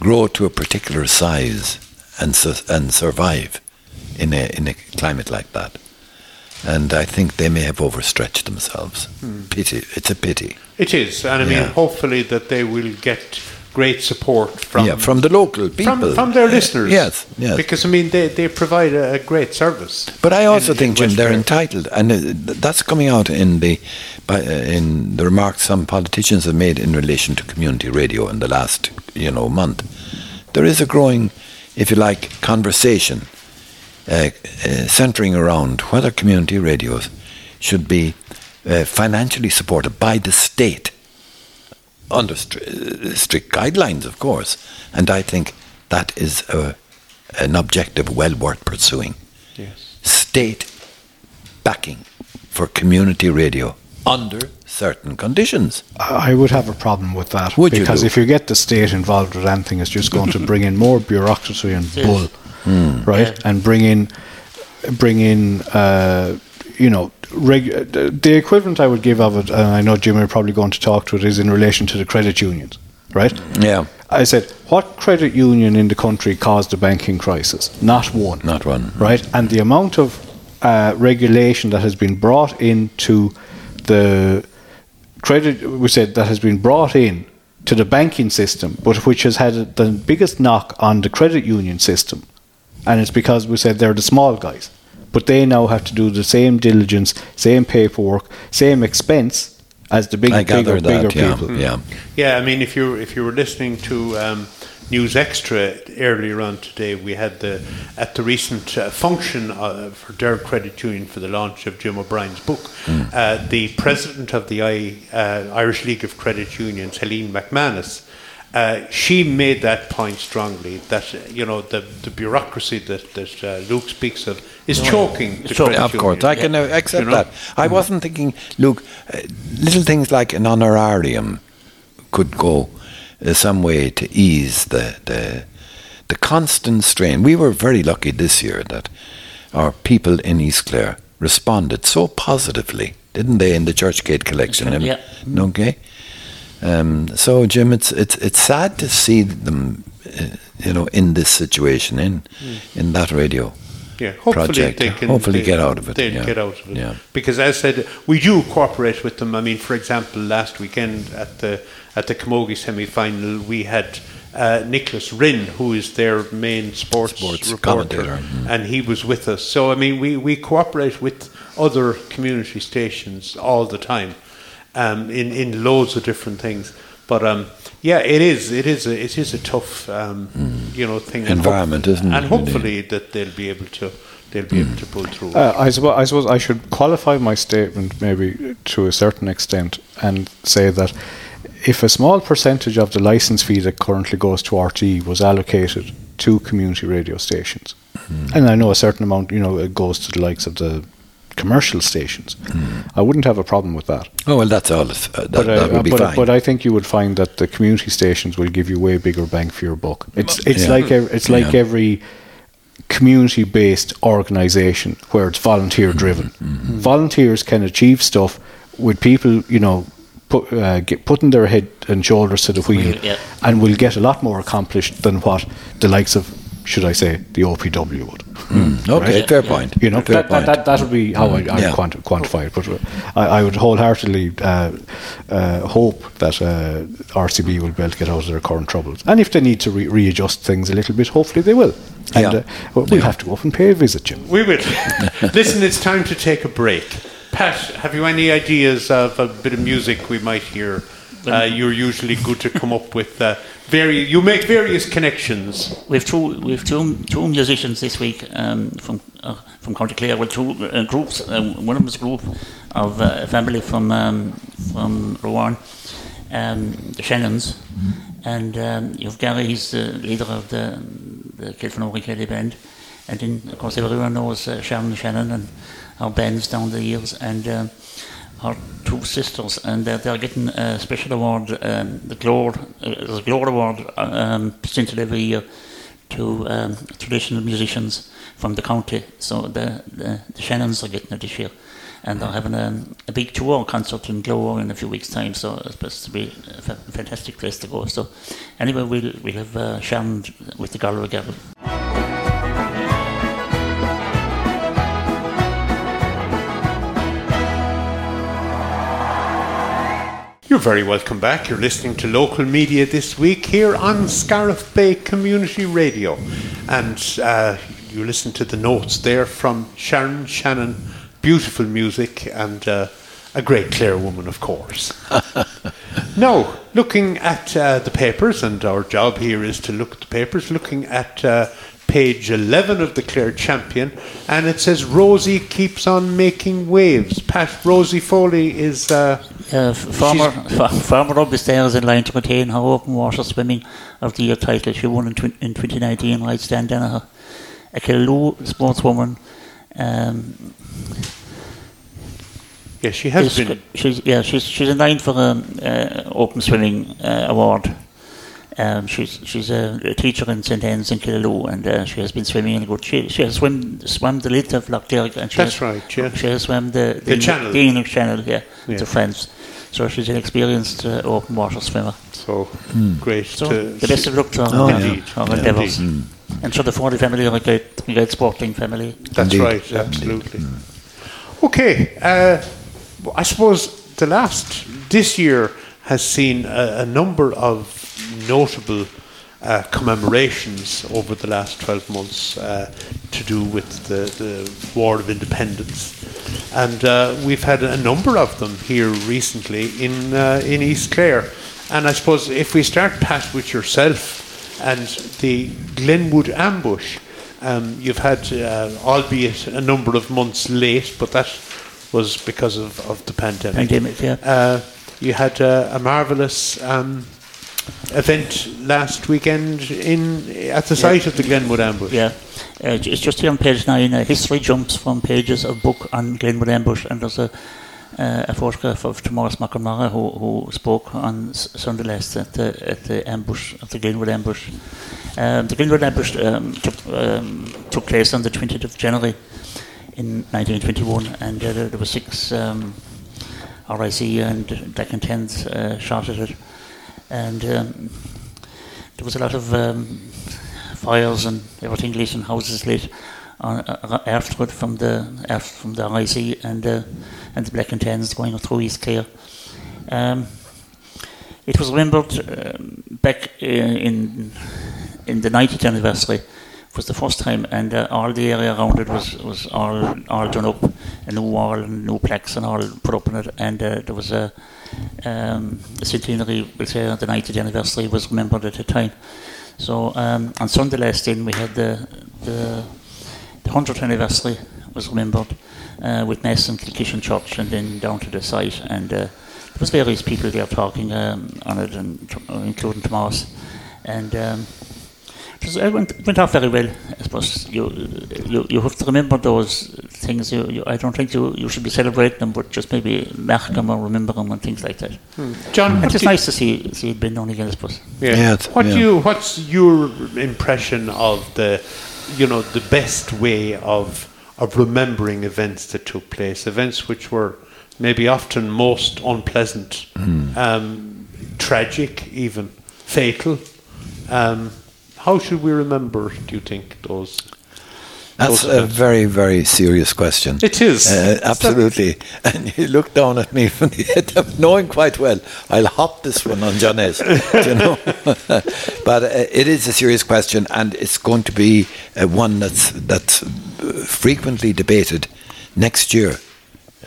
grow to a particular size and su- and survive in a in a climate like that. And I think they may have overstretched themselves. Hmm. Pity. It's a pity. it is, and I mean, hopefully that they will get great support from yeah, from the local people. from, from their listeners. Yes, yes. Because I mean, they, they provide a, great service. But I also in- think, in Jim, West they're Clare. entitled, and uh, that's coming out in the by, uh, in the remarks some politicians have made in relation to community radio in the last you know month. There is a growing, if you like, conversation uh, uh, centering around whether community radios should be uh, financially supported by the state under stri- uh, strict guidelines, of course. And I think that is a, an objective well worth pursuing Yes. state backing for community radio under certain conditions. I would have a problem with that Would you because do? if you get the state involved with anything, it's just going to bring in more bureaucracy and Yes. bull, Hmm. right? Yeah. And bring in, bring in, uh, you know, reg- the equivalent I would give of it, and I know Jimmy are probably going to talk to it, is in relation to the credit unions, right? Yeah, I said, what credit union in the country caused the banking crisis? Not one not one. right? And the amount of uh, regulation that has been brought into the credit, we said that has been brought in to the banking system, but which has had the biggest knock on the credit union system, and it's because we said they're the small guys, but they now have to do the same diligence, same paperwork, same expense as the big, I bigger, bigger that. Yeah, people. yeah. Yeah, I mean, if you if you were listening to um, News Extra earlier on today, we had the at the recent uh, function uh, for Derg Credit Union for the launch of Jim O'Brien's book. Uh, the president of the I, uh, Irish League of Credit Unions, Helene McManus. Uh, she made that point strongly that you know the, the bureaucracy that, that uh, Luke speaks of is choking choking. Of course. I can uh, accept You know? that. I wasn't thinking, Look, uh, little things like an honorarium could go uh, some way to ease the, the the constant strain. We were very lucky this year that our people in East Clare responded so positively, didn't they, in the Churchgate collection? Yeah. Okay. Um, so, Jim, it's it's it's sad to see them, uh, you know, in this situation in in that radio. Yeah, hopefully project. they can Hopefully they, get out of it, They'll yeah. get out of it. Yeah. Because as I said, we do cooperate with them. I mean, for example, last weekend at the at the Camogie semi final, we had uh, Nicholas Rinn, who is their main sports, Sports reporter, commentator, mm. and he was with us. So I mean, we, we cooperate with other community stations all the time, um, in in loads of different things. But um, yeah, it is it is a, it is a tough um, you know thing. Environment, hope- isn't it, And really? hopefully that they'll be able to they'll be able to pull through. Uh, I, suppose, I suppose I should qualify my statement maybe to a certain extent and say that if a small percentage of the license fee that currently goes to RTÉ was allocated to community radio stations, and I know a certain amount, you know, it goes to the likes of the commercial stations, I wouldn't have a problem with that. Oh well, that's all. Uh, that, But, that uh, would be but, fine. but I think you would find that the community stations will give you way bigger bang for your buck. It's it's Yeah. like ev- it's like Yeah. every community based organisation where it's volunteer driven. Mm-hmm. Volunteers can achieve stuff with people, you know, put, uh, get, putting their head and shoulders to the wheel, yeah. and will get a lot more accomplished than what the likes of, should I say, the OPW would. Mm, okay, Right. fair Yeah. point. You know, fair that, that, point. that, that would be how I, I Yeah. quanti- quantify it. But uh, I, I would wholeheartedly uh, uh, hope that uh, RCB will be able to get out of their current troubles. And if they need to re- readjust things a little bit, hopefully they will. And Yeah. uh, well, we'll Yeah. have to go up and pay a visit, Jim. We will. Listen, it's time to take a break. Pat, have you any ideas of a bit of music we might hear? Uh, you're usually good to come up with uh, vari- You make various connections. We've two we've two two musicians this week um, from uh, from County Clare. Well, two uh, groups. Um, one of them is a group of uh, a family from um, from Ruan, um, the Shannons, and um, you've Gary. He's the leader of the the Kilfenora Céilí band, and then of course everyone knows uh, Sharon Shannon and our bands down the years, and. Um, our two sisters, and they're, they're getting a special award, um, the Glór, uh, there's Glór Award um, presented every year to um, traditional musicians from the county. So the, the, the Shannons are getting it this year, and they're having a, a big tour concert in Glór in a few weeks' time. So it's supposed to be a fantastic place to go. So anyway, we'll we'll have uh, Sharon with the Galway Gavel. You're very welcome back. You're listening to local media this week here on Scariff Bay Community Radio. And uh, you listen to the notes there from Sharon Shannon. Beautiful music and uh, a great Clare woman, of course. now, looking at uh, the papers, and our job here is to look at the papers, looking at uh, page 11 of the Clare Champion, and it says Rosie keeps on making waves. Pat, Rosie Foley is. Uh, Uh, former, f- former rugby stars in line to contain her open water swimming of the year title. She won in, tw- in 2019, right, Stan Danaher. A Killaloe sportswoman. Um, Yeah, she has been. She's, yeah, she's, she's in line for an uh, open swimming uh, award. Um, she's she's a, a teacher in St Anne's in Killaloe, and uh, she has been swimming in a good. She she has swim swam the length of Lough Derg, and she That's has, right, yeah. She has swam the The channel. the English Channel, yeah, Yeah. to France. So she's an experienced uh, open water swimmer. So great. So to the best of luck to her, Oh, yeah. Indeed. her Yeah, endeavours. indeed. And so the Foley family are a great, great sporting family. That's Indeed. right, absolutely. Okay, uh, I suppose the last, this year has seen a, a number of notable uh, commemorations over the last 12 months uh, to do with the, the War of Independence. And uh, we've had a number of them here recently in, uh, in East Clare. And I suppose if we start, Pat, with yourself and the Glenwood ambush, um, you've had, uh, albeit a number of months late, but that was because of, of the pandemic. Pandemic, yeah. Uh, you had uh, a marvellous um, event last weekend in at the site of the Glenwood ambush. Yeah, uh, it's just here on page nine. Uh, history jumps from pages of book on Glenwood Ambush, and there's a, uh, a photograph of Thomas McNamara who, who spoke on S- Sunday last at the, at the ambush of the Glenwood Ambush. Um, the Glenwood Ambush um, took, um, took place on the 20th of January in 1921, and uh, there, there were six um, RIC and Black and Tans uh, shot at it, and um, there was a lot of um, fires and everything lit and houses lit on, uh, afterward from the after, from the RIC and uh, and the Black and Tans going through East Clare. Um, It was remembered um, back uh, in in the 90th anniversary was the first time, and uh, all the area around it was, was all all done up, a new wall and new plaques and all put up in it, and uh, there was a, um, a centenary, we'll say the 90th anniversary was remembered at the time. So um, on Sunday last in we had the the, the 100th anniversary was remembered uh, with Mass in Kilkishen Church and then down to the site, and uh, there was various people there talking um, on it, and including Tomas, and. Um, it went, went off very well. I suppose you, you you have to remember those things. You, you, I don't think you, you should be celebrating them, but just maybe mark them or remember them and things like that. Hmm. John, it's just nice to see see it being done again. I suppose. Yeah. Yeah, what yeah. do you? What's your impression of the, you know, the best way of of remembering events that took place, events which were maybe often most unpleasant, um, tragic, even fatal. Um, how should we remember? Do you think those? That's those a events? very, very serious question. It is. Uh, absolutely. And you look down at me from the head up, knowing quite well I'll hop this one on John S. you know? but uh, it is a serious question, and it's going to be uh, one that's, that's uh, frequently debated next year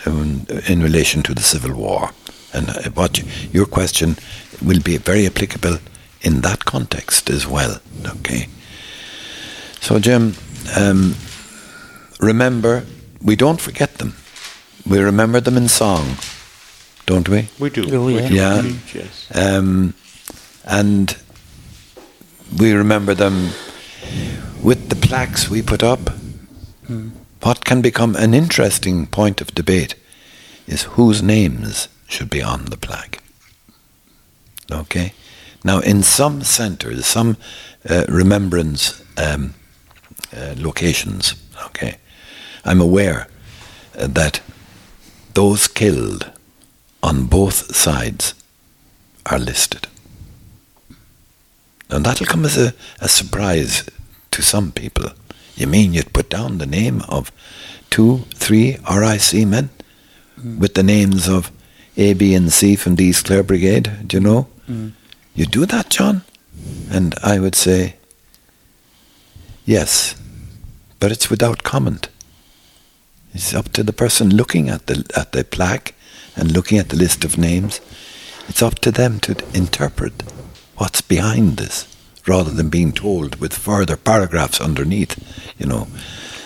um, in relation to the Civil War. And uh, what your question will be very applicable in that context as well. Okay. So, Jim, um, remember, we don't forget them. We remember them in song, don't we? We do. Oh, We yeah. do Yeah. Yes. Um, and we remember them with the plaques we put up. What can become an interesting point of debate is whose names should be on the plaque. Okay? Now, in some centres, some uh, remembrance um, uh, locations, okay, I'm aware uh, that those killed on both sides are listed. And that'll come as a, a surprise to some people. You mean you'd put down the name of two, three RIC men with the names of A, B, and C from the East Clare Brigade? Do you know? You do that, John? And I would say, yes, but it's without comment. It's up to the person looking at the at the plaque and looking at the list of names. It's up to them to interpret what's behind this, rather than being told with further paragraphs underneath. You know.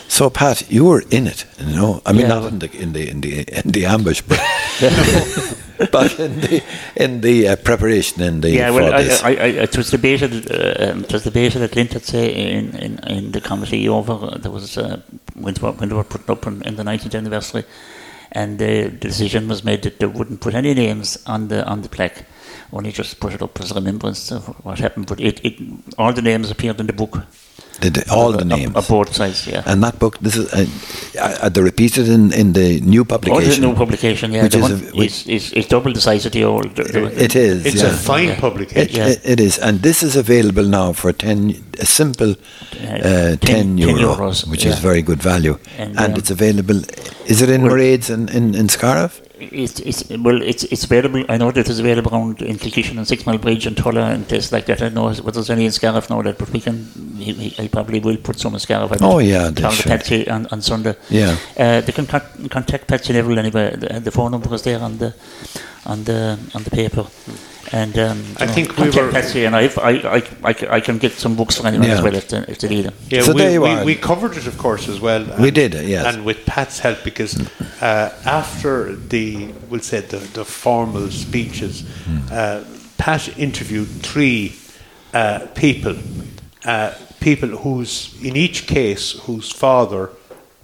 So Pat, you were in it. You know, I mean, Yeah. not in the in the in the in the ambush, but but in the in the uh, preparation in the Yeah, well, I. I, I, it was debated. Uh, um, it was debated at Lint, I'd say, in, in, in the committee over. There was uh, when they were, when they were putting up in, in the 19th anniversary, and the decision was made that they wouldn't put any names on the on the plaque, only just put it up as a remembrance of what happened. But it, it all the names appeared in the book. Did they- all the Of- names. a both size, Yeah. and that book, this is, uh, are they repeated in, in the new Oh, the publication? new publication, yeah. Which is a- which- is, is, is double the size of the old. the- the- It is. It's yeah. a fine Yeah. It, publication. Yeah. it- it is, and this is available now for ten a simple uh, 10, 10 euro, euros, which is very good value, And, and, um, it's available. Is it in well- Maireads in in, in Scariff? It's, it's well, it's it's available. I know that it's available around in Kilkishen and Six Mile Bridge and Tulla and places like that. I don't know whether there's any in Scariff now that, but we can. He, he, probably will put some in Scariff. Oh, yeah, they Talk should. Patsy on, on Sunday. Yeah. Uh, they can con- contact Patsy Neville anyway. The, the phone number is there on the on the on the paper. And um, I know, think we contact were- Patsy, and I can get some books for anyone Yeah. as well if they, if they need them. Yeah, So we, there you we, are. we covered it, of course, as well. We and- did, yes. And with Pat's help, because uh, after the, we'll say, the, the formal speeches, Hmm. uh, Pat interviewed three uh, people, uh, people whose, in each case, whose father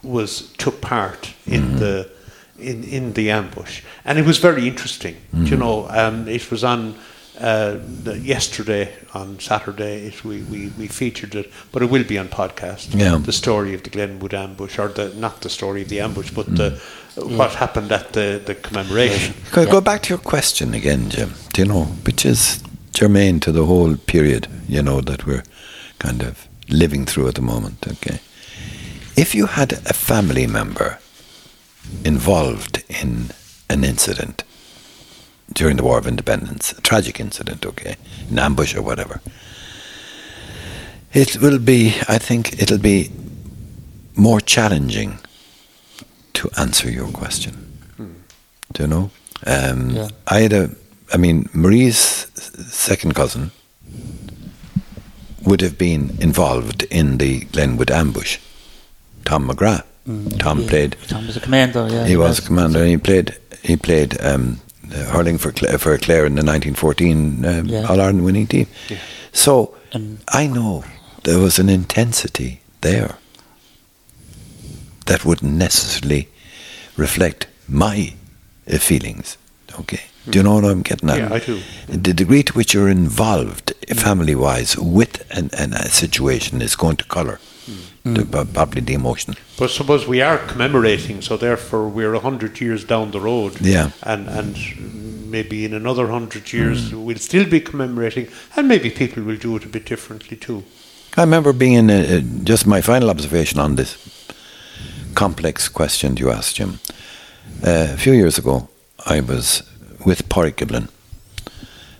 was took part in the in, in the ambush, and it was very interesting. Hmm. You know, um, it was on uh, yesterday on Saturday. It, we, we we featured it, but it will be on podcast. Yeah. the story of the Glenwood ambush, or the not the story of the ambush, but the what happened at the the commemoration. Go, go back to your question again, Jim. Do you know which is germane to the whole period? You know that we're kind of living through at the moment. Okay, if you had a family member involved in an incident, during the War of Independence, a tragic incident, okay, an ambush or whatever. It will be, I think, it'll be more challenging to answer your question. Do you know? Um, Yeah. I had a, I mean, Marie's second cousin would have been involved in the Glenwood ambush. Tom McGrath. Tom Yeah, played. Tom was a commander. Yeah, He was a commander. and He played. He played um, uh, hurling for Clare, for Clare in the 1914 um, Yeah. All Ireland winning team. So And- I know there was an intensity there that wouldn't necessarily reflect my uh, feelings. Okay, do you know what I'm getting at? Yeah, I do. The degree to which you're involved, family-wise, with an, an, a situation is going to colour the, probably the emotion. But suppose we are commemorating, so therefore we're a hundred years down the road. Yeah. And and maybe in another hundred years mm. we'll still be commemorating, and maybe people will do it a bit differently too. I remember being in a, just my final observation on this complex question you asked, Jim. Uh, a few years ago, I was with Páraic Giblin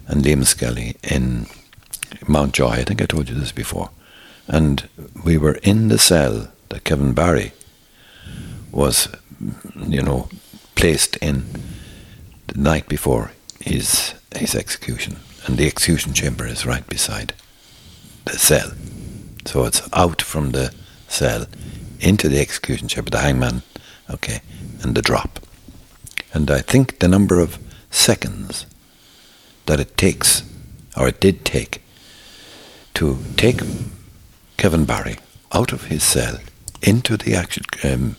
and Liam Skelly in Mountjoy. I think I told you this before. And we were in the cell that Kevin Barry was, you know, placed in the night before his his execution. And the execution chamber is right beside the cell. So it's out from the cell into the execution chamber, the hangman, okay, and the drop. And I think the number of seconds that it takes, or it did take, to take Kevin Barry out of his cell into the action, um,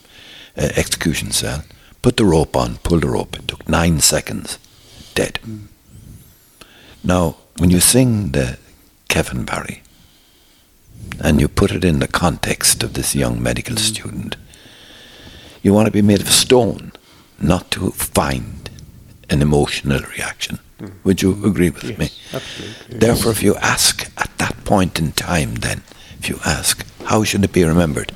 uh, execution cell, put the rope on, pulled the rope. It took nine seconds, dead. Now, when you sing the Kevin Barry, and you put it in the context of this young medical student, you want to be made of stone, not to find an emotional reaction. Would you agree with Yes, me? absolutely. Therefore, if you ask at that point in time, then, if you ask, how should it be remembered?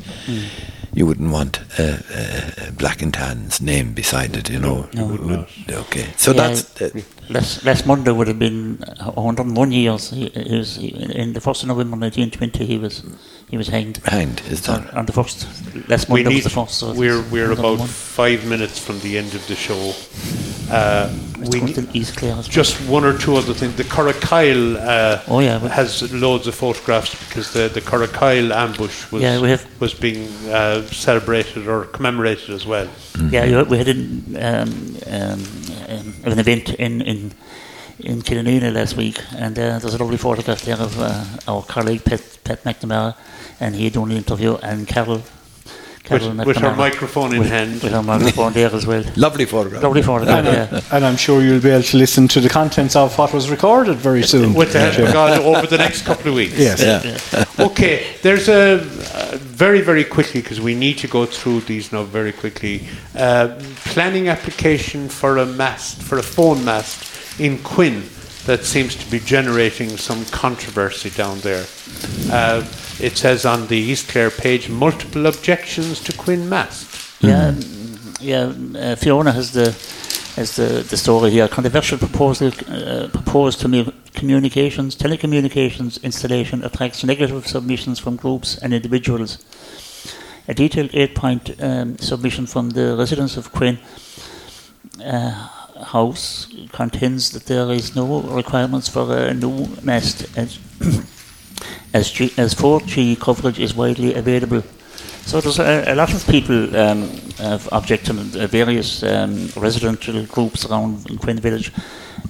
You wouldn't want uh, uh, Black and Tan's name beside it, you know. No, you would. Okay, so Yeah, that's uh, Last, last Monday would have been 101 years. He, he was in the first of November 1920. He was he was hanged. hanged. Is that on the first, last We Monday need, was the first. So we're we're about 101. five minutes from the end of the show. Uh, we going need, to East Clare. just one or two other things. The Curragh uh, Oh, yeah, has loads of photographs because the the Curragh ambush was Yeah, we have- was being uh, celebrated or commemorated as well. Yeah, we had an, um, um, um, an event in in in Killanena last week, and uh, there's a lovely photograph there of uh, our colleague Pat Pat McNamara, and he had done the interview, and Carol. Carol With, with her microphone in with, hand. with her microphone there as well. lovely photograph. Lovely photograph, yeah. And I'm sure you'll be able to listen to the contents of what was recorded very soon. with the help of God over the next couple of weeks. Yes. Yeah. okay, there's a uh, very, very quickly because we need to go through these now very quickly. Uh, planning application for a mast, for a phone mast in Quin that seems to be generating some controversy down there. Uh, it says on the East Clare page multiple objections to Quin mast. Yeah, um, yeah. Uh, Fiona has the has the, the story here. Controversial proposal uh, proposed to me communications telecommunications installation attracts negative submissions from groups and individuals. A detailed eight-point um, submission from the residents of Quin uh, House contends that there is no requirements for a new mast as as, G, as 4G coverage is widely available. So there's a, a lot of people um, have objected, uh, various um, residential groups around in Quin Village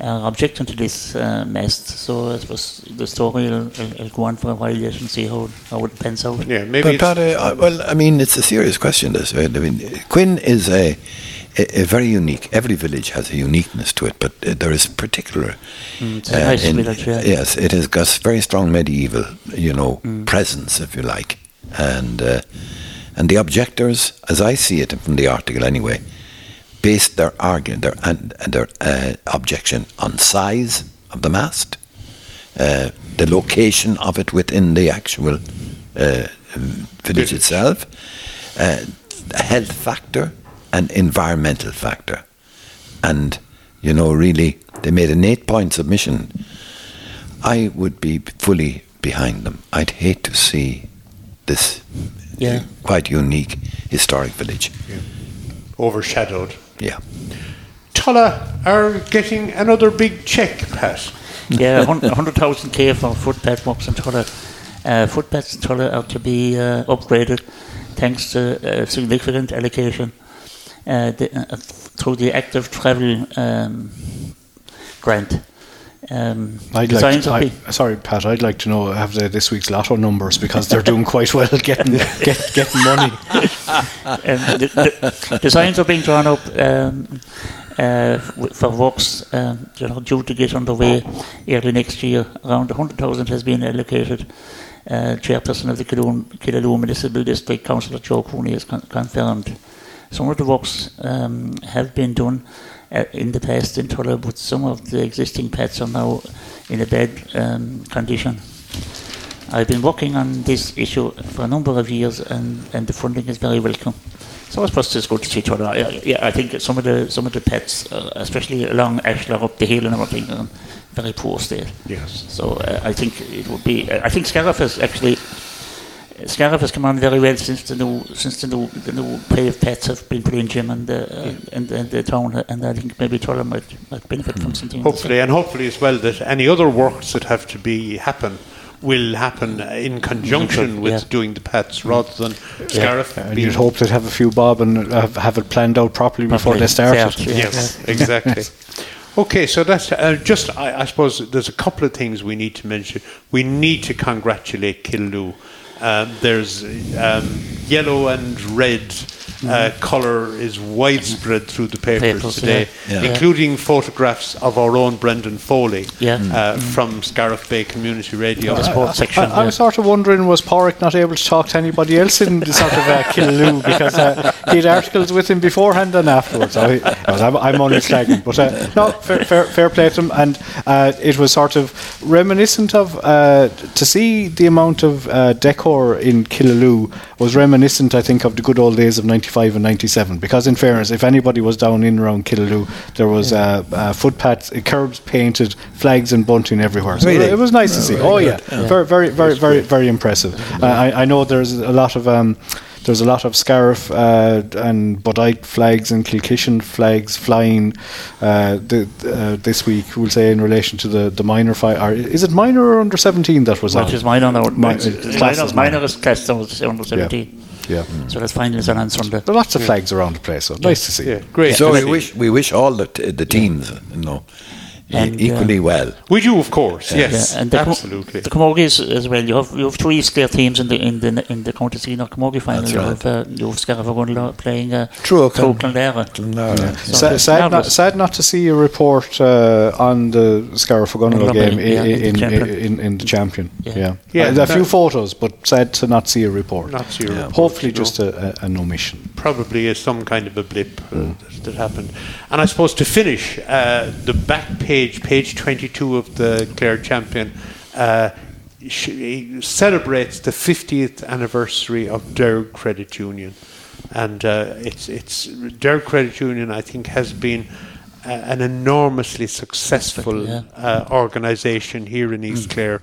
are objecting to this uh, mast. So it was the story will, will, will go on for a while yet and see how, how it pans out. Yeah, maybe But, but uh, well, I mean, it's a serious question. This, right? I mean, Quin is a, a, a very unique. Every village has a uniqueness to it, but uh, there is particular. Mm, it's a nice village, yeah. Yes, it has got very strong medieval, you know, presence, if you like, and uh, and the objectors, as I see it from the article anyway, based their argument, their and their uh, objection on size of the mast, uh, the location of it within the actual uh, village itself, uh, a health factor, and environmental factor, and you know really They made an eight-point submission. I would be fully behind them. I'd hate to see this Yeah. quite unique historic village. Overshadowed. Yeah. Tulla are getting another big check, Pat. yeah, 100,000 K for footpath works in Tulla. Uh, footpaths in Tulla are to be uh, upgraded thanks to a significant allocation uh, the, uh, through the active travel um, grant. Um, I'd like to, I, sorry, Pat. I'd like to know have the, this week's lotto numbers because they're doing quite well getting get, getting money. um, the, the designs are being drawn up um, uh, for works um, you know, due to get underway early next year. Around 100,000 has been allocated. Uh, chairperson of the Killaloe Municipal District, Councillor Joe Cooney, has con- confirmed. Some of the works um, have been done uh, in the past in Tulla, but some of the existing pads are now in a bad um, condition. I've been working on this issue for a number of years, and, and the funding is very welcome. So I suppose it's good to see other. Yeah, yeah, I think some of the some of the pets, uh, especially along Ashlar up the hill and everything, are in very poor state. Yes. So uh, I think it would be. I think Scariff has actually. Scariff has come on very well since the new since the new the new paved pets have been put in Jim and the uh, and, and the town and I think maybe Tulla might, might benefit from something. Hopefully, and hopefully as well that any other works that have to be happen will happen in conjunction with Yeah. doing the pets rather than Scariff And being you'd hope they'd have a few bob and have, have it planned out properly before they start Fair, it. yeah. Yes, exactly. Okay, so that's uh, just, I, I suppose there's a couple of things we need to mention. We need to congratulate Killaloe. Um, there's um, yellow and red uh, colour is widespread through the papers, Papers, today, yeah. Yeah. including photographs of our own Brendan Foley Yeah. uh, from Scariff Bay Community Radio. The sports section. I, I was sort of wondering, was Páraic not able to talk to anybody else in the sort of uh, Killaloe because uh, he had articles with him beforehand and afterwards. So I'm, I'm only slagging, but uh, no, fair, fair, fair play to him. And uh, it was sort of reminiscent of uh, to see the amount of uh, decor in Killaloe was reminiscent, I think, of the good old days of '95 and '97. Because in fairness, if anybody was down in around Killaloe, there was uh, uh, footpaths, uh, curbs painted, flags and bunting everywhere. So Really? it was nice to see. Oh yeah, very, very, very, very, very impressive. Uh, I, I know there's a lot of um, there's a lot of Scariff uh, and Bodyke flags and Kilkishen flags flying uh, the, uh, this week. We'll say in relation to the the minor fight. Or is it minor or under seventeen that was on? Which is minor now. Mi- It's- it's it's minor, as minor. minor is classed now as under 17. Yeah, So that's finals on on Sunday. there are lots of flags around the place. So nice to see. Yeah, great. So we wish we wish all the t- the teams, you know, e- And, uh, equally well. We do, of course, yes, Yeah, and the, Com- absolutely. the Camogies as well. You have you have three Clare teams in the in the in the County Senior Camogie final. That's you right. have uh, you have Scariff Ogonnelloe playing uh, True, True Clon- Clonlara. Clonlara. So Sa- it's sad, not, sad not to see a report uh, on the Scariff Ogonnelloe Ogonnelloe, game yeah, i- in the in, champion. in, in the champion. Yeah. Yeah, Yeah, Uh, a few photos, but sad to not see a report. Not zero. report, Hopefully, you know. just a, a, an omission. probably is some kind of a blip uh, that, that happened. And I suppose to finish, uh, the back page, page 22 of the Clare Champion, uh, celebrates the 50th anniversary of Derg Credit Union. And uh, it's, it's Derg Credit Union, I think, has been uh, an enormously successful yeah. uh, organisation here in East Clare.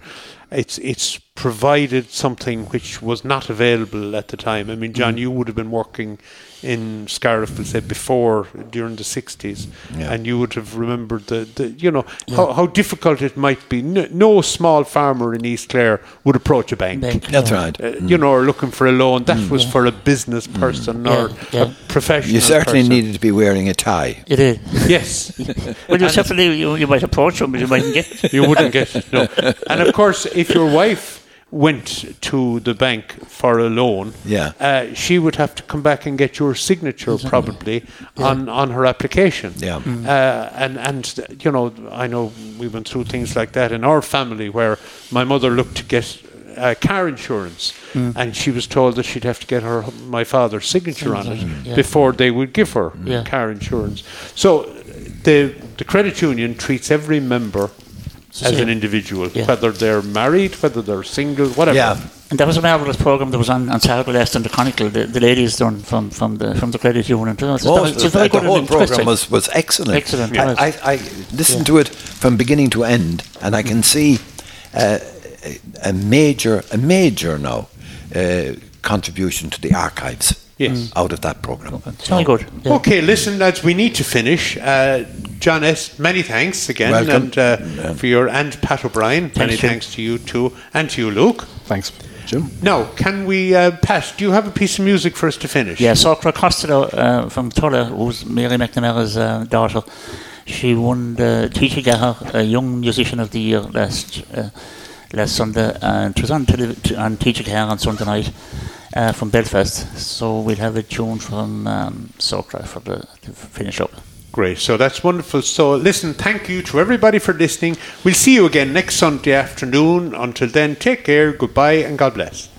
It's it's provided something which was not available at the time. I mean, John, mm-hmm. you would have been working in Scariff, we'll say, before during the sixties, Yeah. and you would have remembered the, the you know how, how difficult it might be. No, no small farmer in East Clare would approach a bank. Bank, That's yeah. right. Uh, mm. You know, or looking for a loan. That mm. was for a business mm. person or Yeah, yeah. a professional. You certainly person. needed to be wearing a tie. It is. Yes. Well, you certainly you, you might approach them, but you mightn't get. you wouldn't get it, no. And of course, if your wife went to the bank for a loan, Yeah. uh, she would have to come back and get your signature probably on, on her application. Yeah. Uh, and and you know, I know we went through things like that in our family where my mother looked to get. Uh, car insurance, and she was told that she'd have to get her my father's signature on it Yeah. before they would give her Yeah. car insurance. So the the credit union treats every member as Same. an individual, Yeah. whether they're married, whether they're single, whatever. Yeah. And that was a marvellous programme that was on, on Saturday last in the Chronicle. The, the ladies done from, from the from the credit union. So Oh, that was, it was very the good and whole interesting. program was, was excellent. Excellent, yeah. I, I, I listened to it from beginning to end, and I can see uh, a major, a major now uh, contribution to the archives. Yes. out of that program. It's very good. yeah. Okay, listen, lads, we need to finish. Uh, John S., many thanks again, Welcome. and uh, for your and Pat O'Brien. many Jim. thanks to you too, and to you, Luke. Thanks, Jim. Now, can we, uh, Pat? Do you have a piece of music for us to finish? Yeah, Sorcha Costello uh, from Tulla, who's Mary McNamara's uh, daughter. She won the TG Ceathair Young Musician of the Year last uh, last Sunday, and it was on, tele- t- on TG Ceathair on Sunday night uh, from Belfast. So we'll have a tune from um, Sorcha for the to finish up. Great. So that's wonderful. So listen, thank you to everybody for listening. We'll see you again next Sunday afternoon. Until then, take care, goodbye, and God bless.